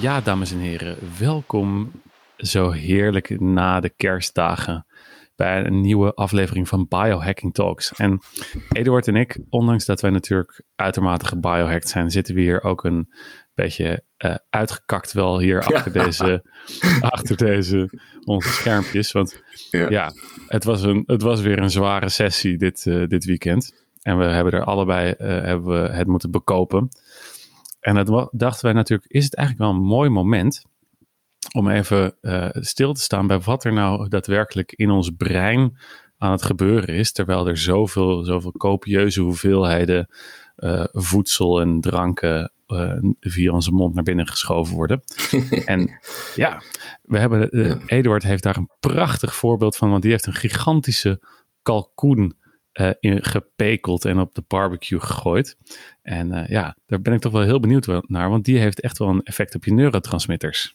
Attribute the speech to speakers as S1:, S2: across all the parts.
S1: Ja, dames en heren, welkom zo heerlijk na de kerstdagen bij een nieuwe aflevering van Biohacking Talks. En Eduard en ik, ondanks dat wij natuurlijk uitermate gebiohacked zijn, zitten we hier ook een beetje uh, uitgekakt wel hier achter, deze, achter deze onze schermpjes. Want ja, ja het, was een, het was weer een zware sessie dit, uh, dit weekend. En we hebben er allebei uh, hebben we het moeten bekopen. En dat dachten wij natuurlijk, is het eigenlijk wel een mooi moment om even uh, stil te staan bij wat er nou daadwerkelijk in ons brein aan het gebeuren is, terwijl er zoveel, zoveel copieuze hoeveelheden uh, voedsel en dranken uh, via onze mond naar binnen geschoven worden. en ja, we hebben. Eduard heeft daar een prachtig voorbeeld van, want die heeft een gigantische kalkoen uh, in, gepekeld en op de barbecue gegooid. En uh, ja, daar ben ik toch wel heel benieuwd naar, want die heeft echt wel een effect op je neurotransmitters.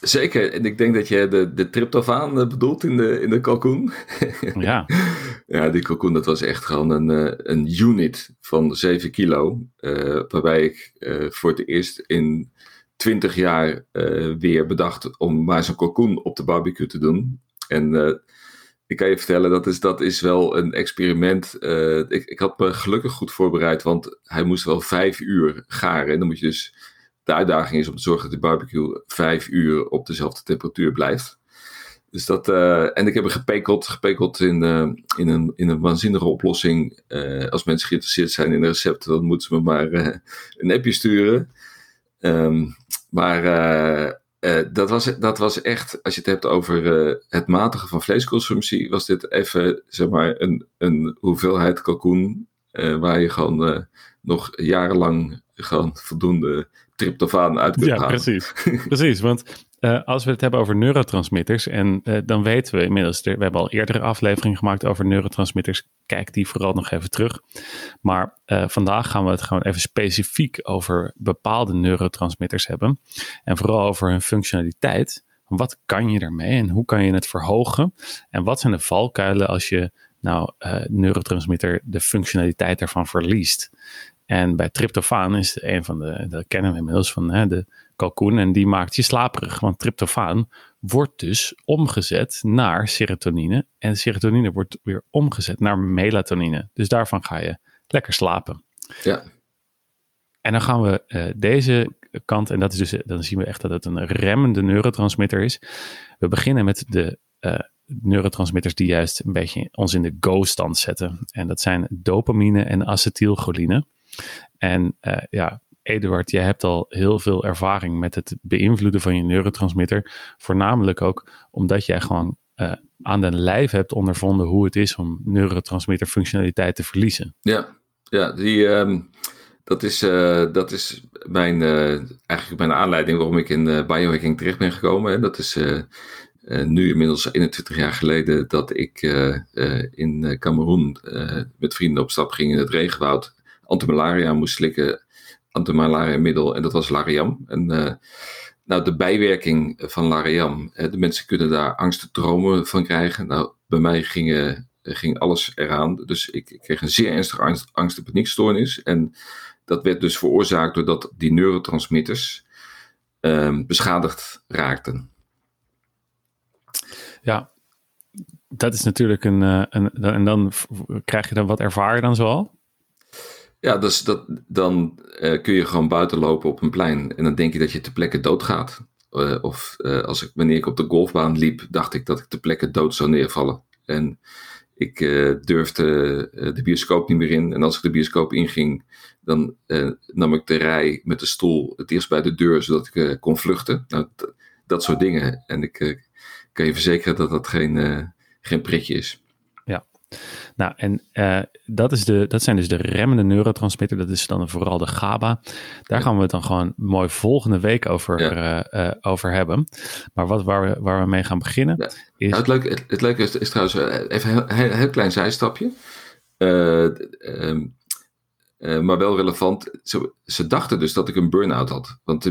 S2: Zeker, en ik denk dat je de, de tryptofaan eh, bedoelt in de, in de kalkoen.
S1: Ja.
S2: ja, die kalkoen, dat was echt gewoon een, een unit van 7 kilo. Uh, waarbij ik voor het eerst in 20 jaar weer bedacht om maar zo'n kalkoen op de barbecue te doen. En ik kan je vertellen, dat is, dat is wel een experiment. Uh, ik, ik had me gelukkig goed voorbereid, want hij moest wel vijf uur garen. En dan moet je dus, de uitdaging is om te zorgen dat de barbecue vijf uur op dezelfde temperatuur blijft. Dus dat, uh, en ik heb hem gepekeld, gepekeld in, uh, in, een, in een waanzinnige oplossing. als mensen geïnteresseerd zijn in de recepten, dan moeten ze me maar een appje sturen. Um, maar uh, dat, was, dat was echt, als je het hebt over uh, het matigen van vleesconsumptie, was dit even, zeg maar, een, een hoeveelheid kalkoen uh, waar je gewoon nog jarenlang gewoon voldoende tryptofaan uit kunt
S1: ja,
S2: halen.
S1: precies. precies, want uh, als we het hebben over neurotransmitters, en uh, dan weten we inmiddels, we hebben al eerdere afleveringen gemaakt over neurotransmitters, kijk die vooral nog even terug. Maar uh, vandaag gaan we het gewoon even specifiek over bepaalde neurotransmitters hebben. En vooral over hun functionaliteit. Wat kan je ermee en hoe kan je het verhogen? En wat zijn de valkuilen als je nou neurotransmitter de functionaliteit ervan verliest? En bij tryptofaan is een van de, dat kennen we inmiddels van hè, de kalkoen en die maakt je slaperig. Want tryptofaan wordt dus omgezet naar serotonine en serotonine wordt weer omgezet naar melatonine. Dus daarvan ga je lekker slapen.
S2: Ja.
S1: En dan gaan we uh, deze kant, en dat is dus, dan zien we echt dat het een remmende neurotransmitter is. We beginnen met de uh, neurotransmitters die juist een beetje ons in de go-stand zetten. En dat zijn dopamine en acetylcholine. En uh, ja, Eduard, jij hebt al heel veel ervaring met het beïnvloeden van je neurotransmitter. Voornamelijk ook omdat jij gewoon uh, aan de lijf hebt ondervonden hoe het is om neurotransmitterfunctionaliteit te verliezen.
S2: Ja, ja die, um, dat, is, uh, dat is mijn, uh, eigenlijk mijn aanleiding waarom ik in biohacking terecht ben gekomen. Dat is nu inmiddels 21 jaar geleden dat ik in Cameroen met vrienden op stap ging in het regenwoud antimalaria moest slikken, antimalaria middel, en dat was Lariam. En uh, nou, de bijwerking van Lariam, de mensen kunnen daar angstdromen van krijgen. Nou, bij mij ging, ging alles eraan. Dus ik, kreeg een zeer ernstige angst, en paniekstoornis. En dat werd dus veroorzaakt doordat die neurotransmitters uh, beschadigd raakten.
S1: Ja, dat is natuurlijk een, een. En dan krijg je dan wat ervaar je dan zoal?
S2: Ja, dus dat, dan uh, kun je gewoon buiten lopen op een plein en dan denk je dat je ter plekke doodgaat. Uh, of uh, als ik, wanneer ik op de golfbaan liep, dacht ik dat ik ter plekke dood zou neervallen. En ik durfde de bioscoop niet meer in. En als ik de bioscoop inging, dan nam ik de rij met de stoel het eerst bij de deur, zodat ik kon vluchten. Nou, dat soort dingen. En ik kan je verzekeren dat dat geen, geen pretje is.
S1: Nou, en uh, dat, is de, dat zijn dus de remmende neurotransmitter. Dat is dan vooral de GABA. Daar gaan we het dan gewoon mooi volgende week over, ja. uh, uh, over hebben. Maar wat, waar, we, waar we mee gaan beginnen ja. is...
S2: Nou, het, leuke, het, het leuke is, is trouwens, even een heel, heel, klein zijstapje. Um, maar wel relevant. Ze, ze, dachten dus dat ik een burn-out had. Want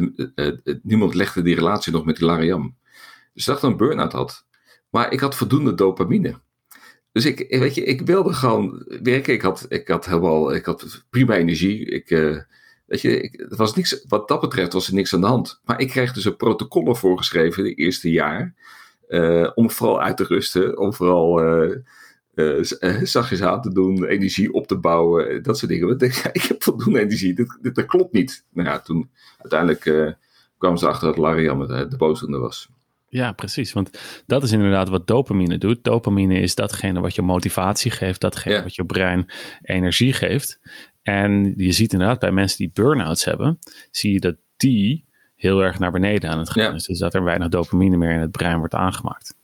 S2: niemand legde die relatie nog met Lariam. Dus ze dachten dat ik een burn-out had. Maar ik had voldoende dopamine. Dus ik, weet je, ik wilde gewoon werken. Ik had, ik had helemaal, ik had prima energie. Ik, uh, Weet je, het was niks, wat dat betreft was er niks aan de hand. Maar ik kreeg dus een protocollen voorgeschreven de eerste jaar. Uh, om vooral uit te rusten, om vooral uh, zachtjes aan te doen, energie op te bouwen, dat soort dingen. Ik, ik heb voldoende energie, dit, dit, dat klopt niet. Nou ja, toen uiteindelijk kwamen ze erachter dat Larian de, de boosdoener was.
S1: Ja, precies. Want dat is inderdaad wat dopamine doet. Dopamine is datgene wat je motivatie geeft, datgene wat je brein energie geeft. En je ziet inderdaad bij mensen die burn-outs hebben, zie je dat die heel erg naar beneden aan het gaan is. Dus dat er weinig dopamine meer in het brein wordt aangemaakt.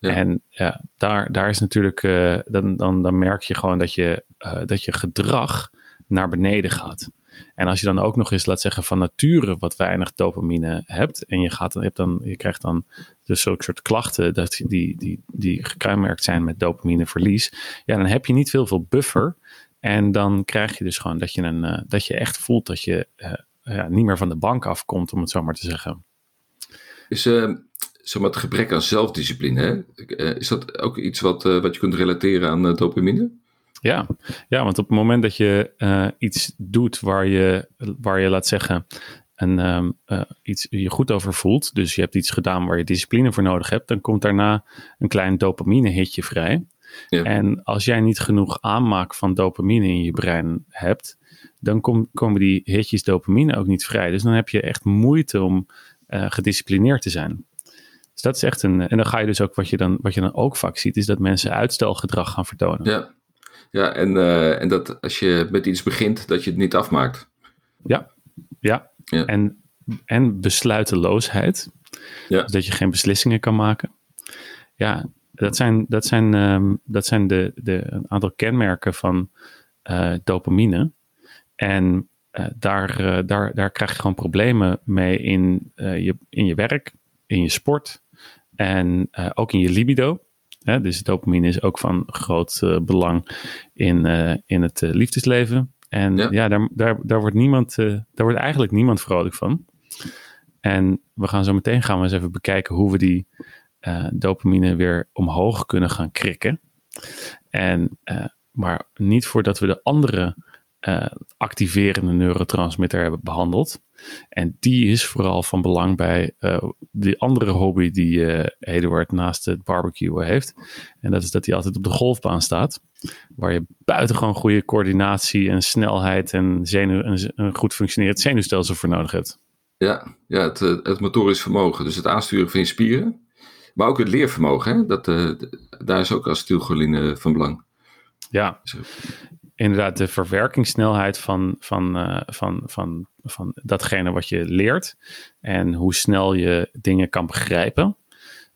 S1: Ja. En ja, daar, daar is natuurlijk, uh, dan, dan, dan merk je gewoon dat je, uh, dat je gedrag naar beneden gaat. En als je dan ook nog eens, laat zeggen, van nature wat weinig dopamine hebt. En je, gaat, je, hebt dan, je krijgt dan dus zo'n soort klachten dat die, die, die zijn met dopamineverlies. Ja, dan heb je niet veel, veel buffer. En dan krijg je dus gewoon dat je, een, uh, dat je echt voelt dat je uh, ja, niet meer van de bank afkomt, om het zo maar te zeggen.
S2: Is uh, zeg maar het gebrek aan zelfdiscipline, hè? is dat ook iets wat, wat je kunt relateren aan dopamine?
S1: Ja. ja, want op het moment dat je uh, iets doet waar je, waar je laat zeggen, een, um, uh, iets je goed over voelt, dus je hebt iets gedaan waar je discipline voor nodig hebt, dan komt daarna een klein dopamine-hitje vrij. Ja. En als jij niet genoeg aanmaak van dopamine in je brein hebt, dan kom, komen die hitjes dopamine ook niet vrij. Dus dan heb je echt moeite om uh, gedisciplineerd te zijn. Dus dat is echt een. En dan ga je dus ook, wat je dan, wat je dan ook vaak ziet, is dat mensen uitstelgedrag gaan vertonen.
S2: Ja, ja, en, uh, en dat als je met iets begint, dat je het niet afmaakt.
S1: Ja, ja. ja. En, en besluiteloosheid. Ja. Dus dat je geen beslissingen kan maken. Ja, dat zijn, dat zijn, um, dat zijn de, de, een aantal kenmerken van uh, dopamine. En uh, daar, uh, daar, daar krijg je gewoon problemen mee in, je, in je werk, in je sport en ook in je libido. Hè? Dus dopamine is ook van groot uh, belang in, uh, in het uh, liefdesleven. En ja, ja daar, daar, daar, wordt niemand, daar wordt eigenlijk niemand vrolijk van. En we gaan zo meteen gaan we eens even bekijken hoe we die dopamine weer omhoog kunnen gaan krikken. En, maar niet voordat we de andere activerende neurotransmitter hebben behandeld. En die is vooral van belang bij uh, die andere hobby die uh, Eduard naast het barbecue heeft. En dat is dat hij altijd op de golfbaan staat. Waar je buitengewoon goede coördinatie en snelheid en, zenuw, en een goed functionerend zenuwstelsel voor nodig hebt.
S2: Ja, ja het, eh, het motorisch vermogen. Dus het aansturen van je spieren. Maar ook het leervermogen. Hè? Dat, uh, daar is ook acetylcholine van belang.
S1: Ja, inderdaad de verwerkingssnelheid van, van, uh, van, van, van datgene wat je leert. En hoe snel je dingen kan begrijpen.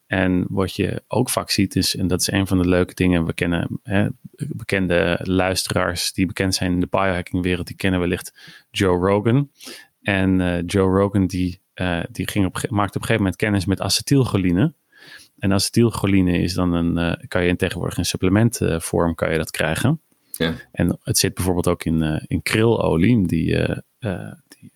S1: En wat je ook vaak ziet is, en dat is een van de leuke dingen, we kennen hè, bekende luisteraars die bekend zijn in de biohacking wereld, die kennen wellicht Joe Rogan. En uh, Joe Rogan die, uh, die ging op, maakte op een gegeven moment kennis met acetylcholine. En acetylcholine is dan een, kan je in tegenwoordig in supplementvorm kan je dat krijgen. En het zit bijvoorbeeld ook in, uh, in krilolie, die, uh, die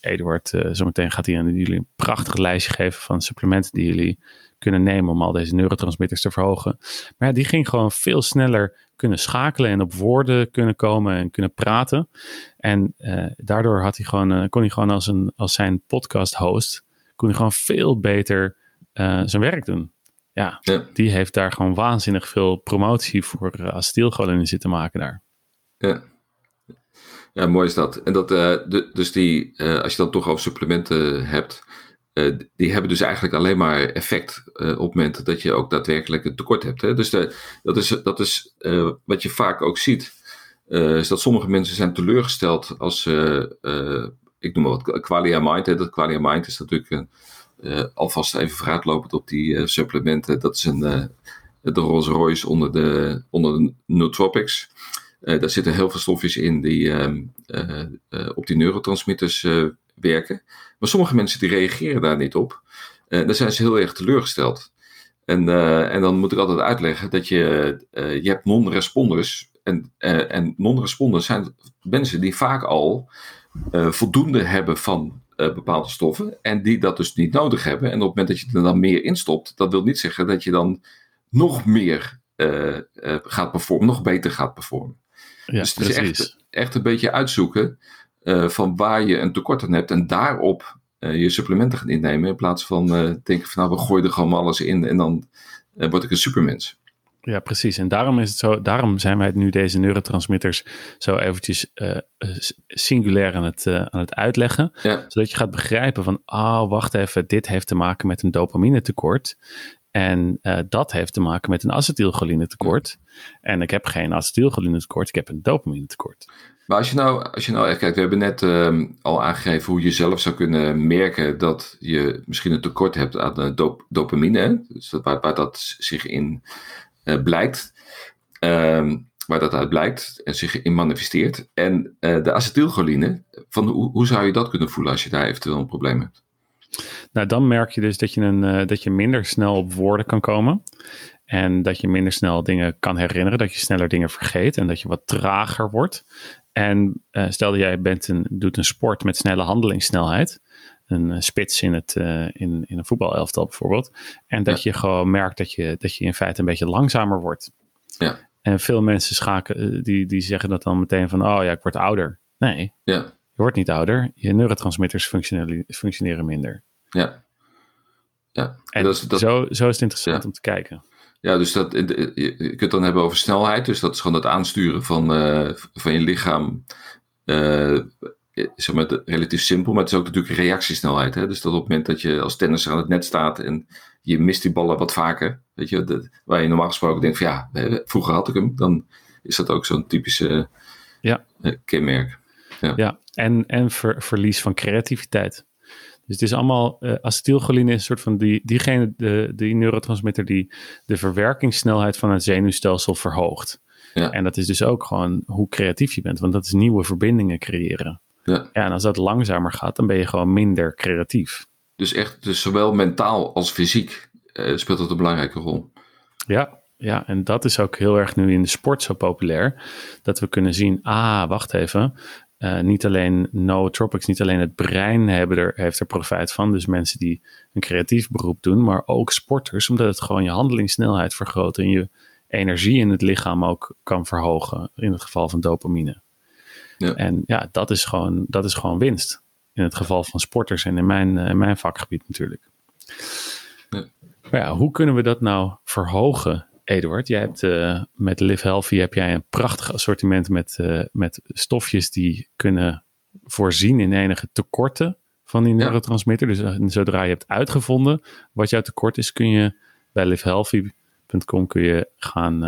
S1: Eduard, zometeen gaat hij aan jullie een prachtig lijstje geven van supplementen die jullie kunnen nemen om al deze neurotransmitters te verhogen. Maar ja, die ging gewoon veel sneller kunnen schakelen en op woorden kunnen komen en kunnen praten. En daardoor had hij gewoon, kon hij gewoon als, een, als zijn podcast host, kon hij gewoon veel beter zijn werk doen. Ja, die heeft daar gewoon waanzinnig veel promotie voor uh, in zitten maken daar.
S2: Ja. Ja, mooi is dat. En dat, uh, de, dus die, uh, als je dan toch over supplementen hebt, uh, die hebben dus eigenlijk alleen maar effect op het moment dat je ook daadwerkelijk een tekort hebt. Hè? Dus de, dat is, dat is wat je vaak ook ziet, is dat sommige mensen zijn teleurgesteld als, ik noem maar wat, Qualia Mind. Hè? Dat Qualia Mind is natuurlijk een alvast even vooruitlopend op die uh, supplementen. Dat is een, uh, de Rolls Royce onder de, onder de nootropics. daar zitten heel veel stofjes in die ehm, op die neurotransmitters werken. Maar sommige mensen die reageren daar niet op. dan zijn ze heel erg teleurgesteld. En, en dan moet ik altijd uitleggen dat je, je hebt non-responders. En, en non-responders zijn mensen die vaak al voldoende hebben van uh, bepaalde stoffen en die dat dus niet nodig hebben. En op het moment dat je er dan meer in stopt, dat wil niet zeggen dat je dan nog meer uh, uh, gaat performen, nog beter gaat performen. Ja, dus het is echt, echt een beetje uitzoeken van waar je een tekort aan hebt en daarop je supplementen gaat innemen. In plaats van denken van nou we gooien er gewoon alles in en dan word ik een supermens.
S1: Ja, precies. En daarom is het zo, daarom zijn wij nu deze neurotransmitters zo eventjes uh, singulair aan het, uh, aan het uitleggen. Zodat je gaat begrijpen van, ah, oh, wacht even, dit heeft te maken met een dopamine tekort. En uh, dat heeft te maken met een acetylcholine tekort. En ik heb geen acetylcholine tekort, ik heb een dopamine tekort.
S2: Maar als je nou, als je nou echt kijkt, we hebben net uh, al aangegeven hoe je zelf zou kunnen merken dat je misschien een tekort hebt aan dop dopamine. Dus waar, waar dat zich in blijkt. Ehm, waar dat uit blijkt en zich in manifesteert. En uh, de acetylcholine, van hoe, hoe zou je dat kunnen voelen als je daar eventueel een probleem hebt?
S1: Nou, dan merk je dus dat je, een, uh, dat je minder snel op woorden kan komen. En dat je minder snel dingen kan herinneren. Dat je sneller dingen vergeet. En dat je wat trager wordt. En stel dat jij bent een, doet een sport met snelle handelingssnelheid. Een spits in, het, uh, in, in een voetbalelftal bijvoorbeeld. En dat je gewoon merkt dat je, dat je in feite een beetje langzamer wordt.
S2: Ja.
S1: En veel mensen schaken, die, die zeggen dat dan meteen van, oh ja, ik word ouder. Nee,
S2: ja.
S1: je wordt niet ouder. Je neurotransmitters functioneren, functioneren minder.
S2: Ja. ja.
S1: En dat is, dat, zo, zo is het interessant om te kijken.
S2: Ja, dus dat, je kunt het dan hebben over snelheid. Dus dat is gewoon het aansturen van, uh, van je lichaam. Uh, zeg maar, relatief simpel, maar het is ook natuurlijk reactiesnelheid. Hè? Dus dat op het moment dat je als tennisser aan het net staat en je mist die ballen wat vaker, weet je, dat, waar je normaal gesproken denkt van ja, vroeger had ik hem, dan is dat ook zo'n typische
S1: ja.
S2: kenmerk.
S1: Ja, ja en, en ver, verlies van creativiteit. Dus het is allemaal, uh, acetylcholine is een soort van die, diegene, de, die neurotransmitter die de verwerkingssnelheid van het zenuwstelsel verhoogt.
S2: Ja.
S1: En dat is dus ook gewoon hoe creatief je bent, want dat is nieuwe verbindingen creëren.
S2: Ja.
S1: ja, en als dat langzamer gaat, dan ben je gewoon minder creatief.
S2: Dus echt, dus zowel mentaal als fysiek uh, speelt dat een belangrijke rol.
S1: Ja, ja, en dat is ook heel erg nu in de sport zo populair. Dat we kunnen zien, ah, wacht even. Uh, niet alleen nootropics, niet alleen het brein hebben er, heeft er profijt van. Dus mensen die een creatief beroep doen, maar ook sporters, omdat het gewoon je handelingssnelheid vergroot en je energie in het lichaam ook kan verhogen. In het geval van dopamine.
S2: Ja.
S1: En ja, dat is, gewoon, dat is gewoon winst. In het geval van sporters en in mijn, in mijn vakgebied natuurlijk.
S2: Ja.
S1: Maar ja, hoe kunnen we dat nou verhogen, Eduard? Jij hebt uh, met Live Healthy heb jij een prachtig assortiment met, uh, met stofjes die kunnen voorzien in enige tekorten van die neurotransmitter. Dus uh, zodra je hebt uitgevonden wat jouw tekort is, kun je bij livehealthy.com kun je gaan,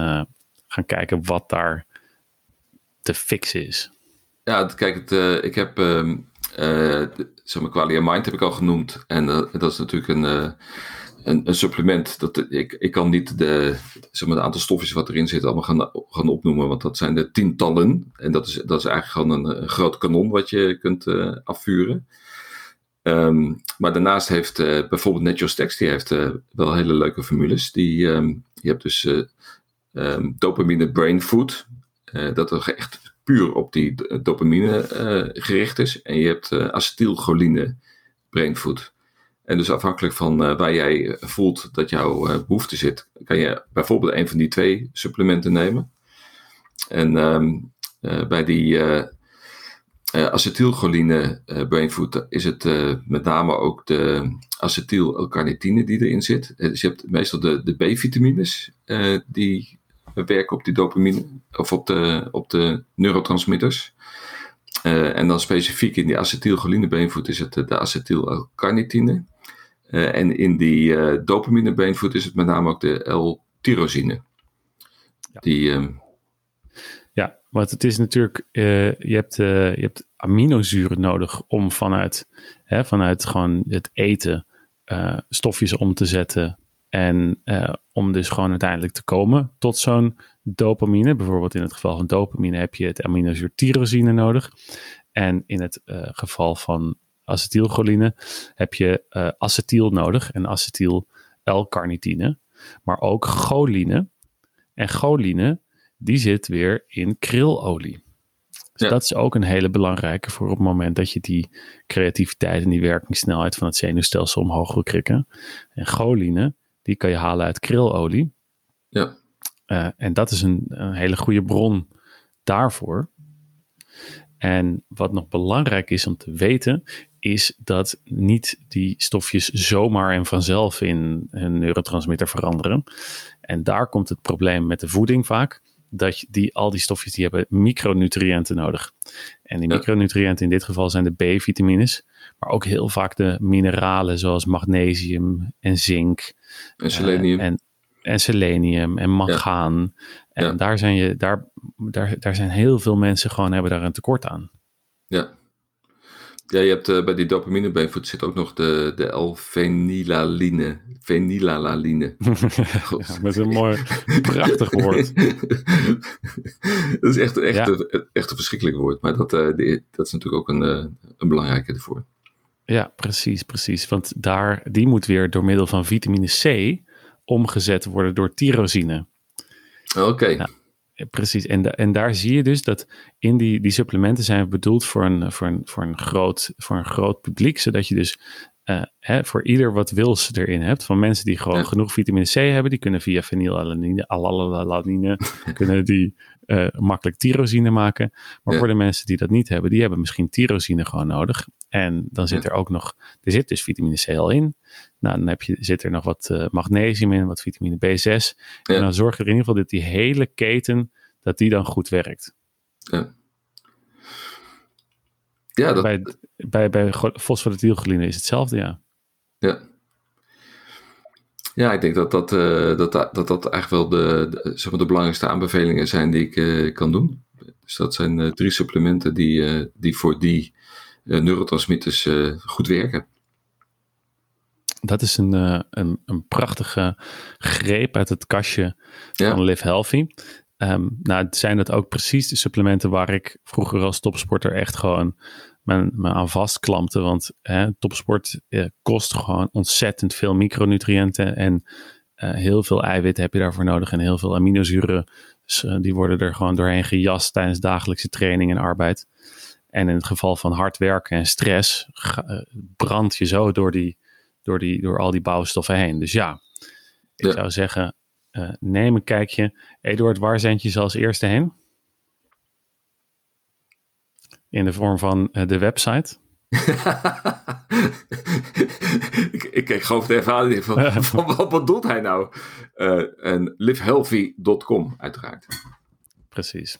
S1: gaan kijken wat daar te fixen is.
S2: Ja, kijk, het, uh, ik heb uh, uh, zeg maar, Qualia Mind heb ik al genoemd. En dat is natuurlijk een, een, een, supplement. Dat, ik, ik kan niet de, zeg maar, de aantal stofjes wat erin zit allemaal gaan, gaan opnoemen. Want dat zijn de tientallen. En dat is, dat is eigenlijk gewoon een, groot kanon wat je kunt afvuren. Um, maar daarnaast heeft bijvoorbeeld Netjostex, die heeft wel hele leuke formules. Die, um, je hebt dus dopamine brain food. dat is echt op die dopamine uh, gericht is. En je hebt uh, acetylcholine brainfood. En dus afhankelijk van uh, waar jij voelt dat jouw behoefte zit, kan je bijvoorbeeld een van die twee supplementen nemen. En um, bij die acetylcholine brainfood is het met name ook de acetyl-L-carnitine die erin zit. Dus je hebt meestal de, de B-vitamines die we werken op die dopamine of op de, op de neurotransmitters. Uh, en dan specifiek in die acetylcholine-beenvoet is het de acetylcarnitine. Uh, en in die uh, dopamine-beenvoet is het met name ook de L-tyrosine.
S1: Ja.
S2: Die, uh,
S1: ja, want het is natuurlijk, je, hebt, je hebt aminozuren nodig om vanuit, hè, vanuit gewoon het eten stofjes om te zetten en uh, om dus gewoon uiteindelijk te komen tot zo'n dopamine. Bijvoorbeeld in het geval van dopamine heb je het aminozuur tyrosine nodig. En in het uh, geval van acetylcholine heb je uh, acetyl nodig en acetyl L-carnitine. Maar ook choline. En choline, die zit weer in krilolie. Dus ja. dat is ook een hele belangrijke voor op het moment dat je die creativiteit en die werkingssnelheid van het zenuwstelsel omhoog wil krikken. En choline, die kan je halen uit krilolie.
S2: Ja.
S1: Uh, en dat is een, een, hele goede bron daarvoor. En wat nog belangrijk is om te weten, is dat niet die stofjes zomaar en vanzelf in een neurotransmitter veranderen. En daar komt het probleem met de voeding vaak. Dat die, al die stofjes die hebben micronutriënten nodig. En die micronutriënten in dit geval zijn de B-vitamines. Maar ook heel vaak de mineralen zoals magnesium en zink.
S2: En selenium.
S1: en, en selenium en mangaan. En Daar, zijn je, daar, daar, daar zijn heel veel mensen gewoon hebben daar een tekort aan.
S2: Ja. Ja, je hebt uh, bij die dopamine bijvoet zit ook nog de, de L-fenilaline. Fenilalaline.
S1: ja, met een mooi, prachtig woord.
S2: dat is echt, echt, een, echt een verschrikkelijk woord. Maar dat, uh, die, dat is natuurlijk ook een, uh, een belangrijke ervoor.
S1: Ja, precies, precies. Want daar, die moet weer door middel van vitamine C omgezet worden door tyrosine.
S2: Oké.
S1: precies. En, en daar zie je dus dat in die, die supplementen zijn bedoeld voor een, voor, een, voor, een groot, voor een groot publiek. Zodat je dus uh, hè, voor ieder wat wils erin hebt. Van mensen die gewoon genoeg vitamine C hebben. Die kunnen via fenylalanine, alalanine, kunnen die uh, makkelijk tyrosine maken. Maar voor de mensen die dat niet hebben, die hebben misschien tyrosine gewoon nodig. En dan zit er ook nog, er zit dus vitamine C al in. Nou, dan heb je, zit er nog wat uh, magnesium in, wat vitamine B6. En dan zorg je er in ieder geval dat die hele keten, dat die dan goed werkt.
S2: Ja. Ja, dat...
S1: Bij, bij, bij is hetzelfde, ja.
S2: Ja. Ja, ik denk dat dat, uh, dat, dat, dat eigenlijk wel de, de, zeg maar de belangrijkste aanbevelingen zijn die ik uh, kan doen. Dus dat zijn uh, drie supplementen die, die voor die neurotransmitters goed werken.
S1: Dat is een, een, een prachtige greep uit het kastje van Live Healthy. Um, nou, zijn dat ook precies de supplementen waar ik vroeger als topsporter echt gewoon me, me aan vastklampte. Want hè, topsport eh, kost gewoon ontzettend veel micronutriënten en uh, heel veel eiwit heb je daarvoor nodig en heel veel aminozuren. Dus, uh, die worden er gewoon doorheen gejast tijdens dagelijkse training en arbeid. En in het geval van hard werken en stress brand je zo door, die, door, die, door al die bouwstoffen heen. Dus ja, ik zou zeggen, neem een kijkje. Eduard, waar zend je ze als eerste heen? In de vorm van uh, de website?
S2: ik, ik gewoon even aan van, van wat bedoelt hij nou? Uh, en livehealthy.com uiteraard.
S1: Precies.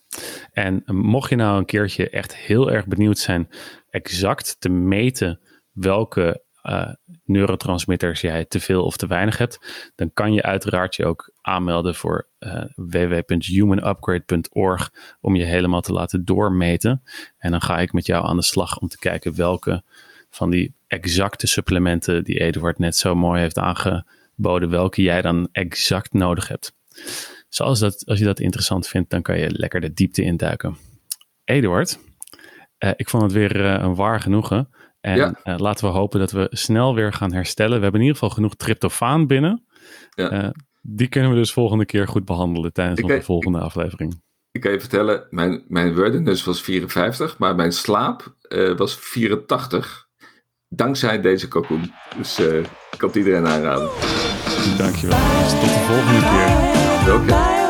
S1: En mocht je nou een keertje echt heel erg benieuwd zijn exact te meten welke uh, neurotransmitters jij te veel of te weinig hebt, dan kan je uiteraard je ook aanmelden voor uh, www.humanupgrade.org om je helemaal te laten doormeten. En dan ga ik met jou aan de slag om te kijken welke van die exacte supplementen die Eduard net zo mooi heeft aangeboden, welke jij dan exact nodig hebt. Zoals dat, als je dat interessant vindt, dan kan je lekker de diepte induiken. Eduard, uh, ik vond het weer een waar genoegen. En ja. uh, laten we hopen dat we snel weer gaan herstellen. We hebben in ieder geval genoeg tryptofaan binnen. Ja. Uh, die kunnen we dus volgende keer goed behandelen tijdens ik onze volgende
S2: ik,
S1: aflevering.
S2: Ik kan je vertellen, mijn, mijn wordiness was 54, maar mijn slaap uh, was 84. Dankzij deze cocoon. Dus ik kan het iedereen aanraden.
S1: Dankjewel. Dus tot de volgende keer.
S2: Oké.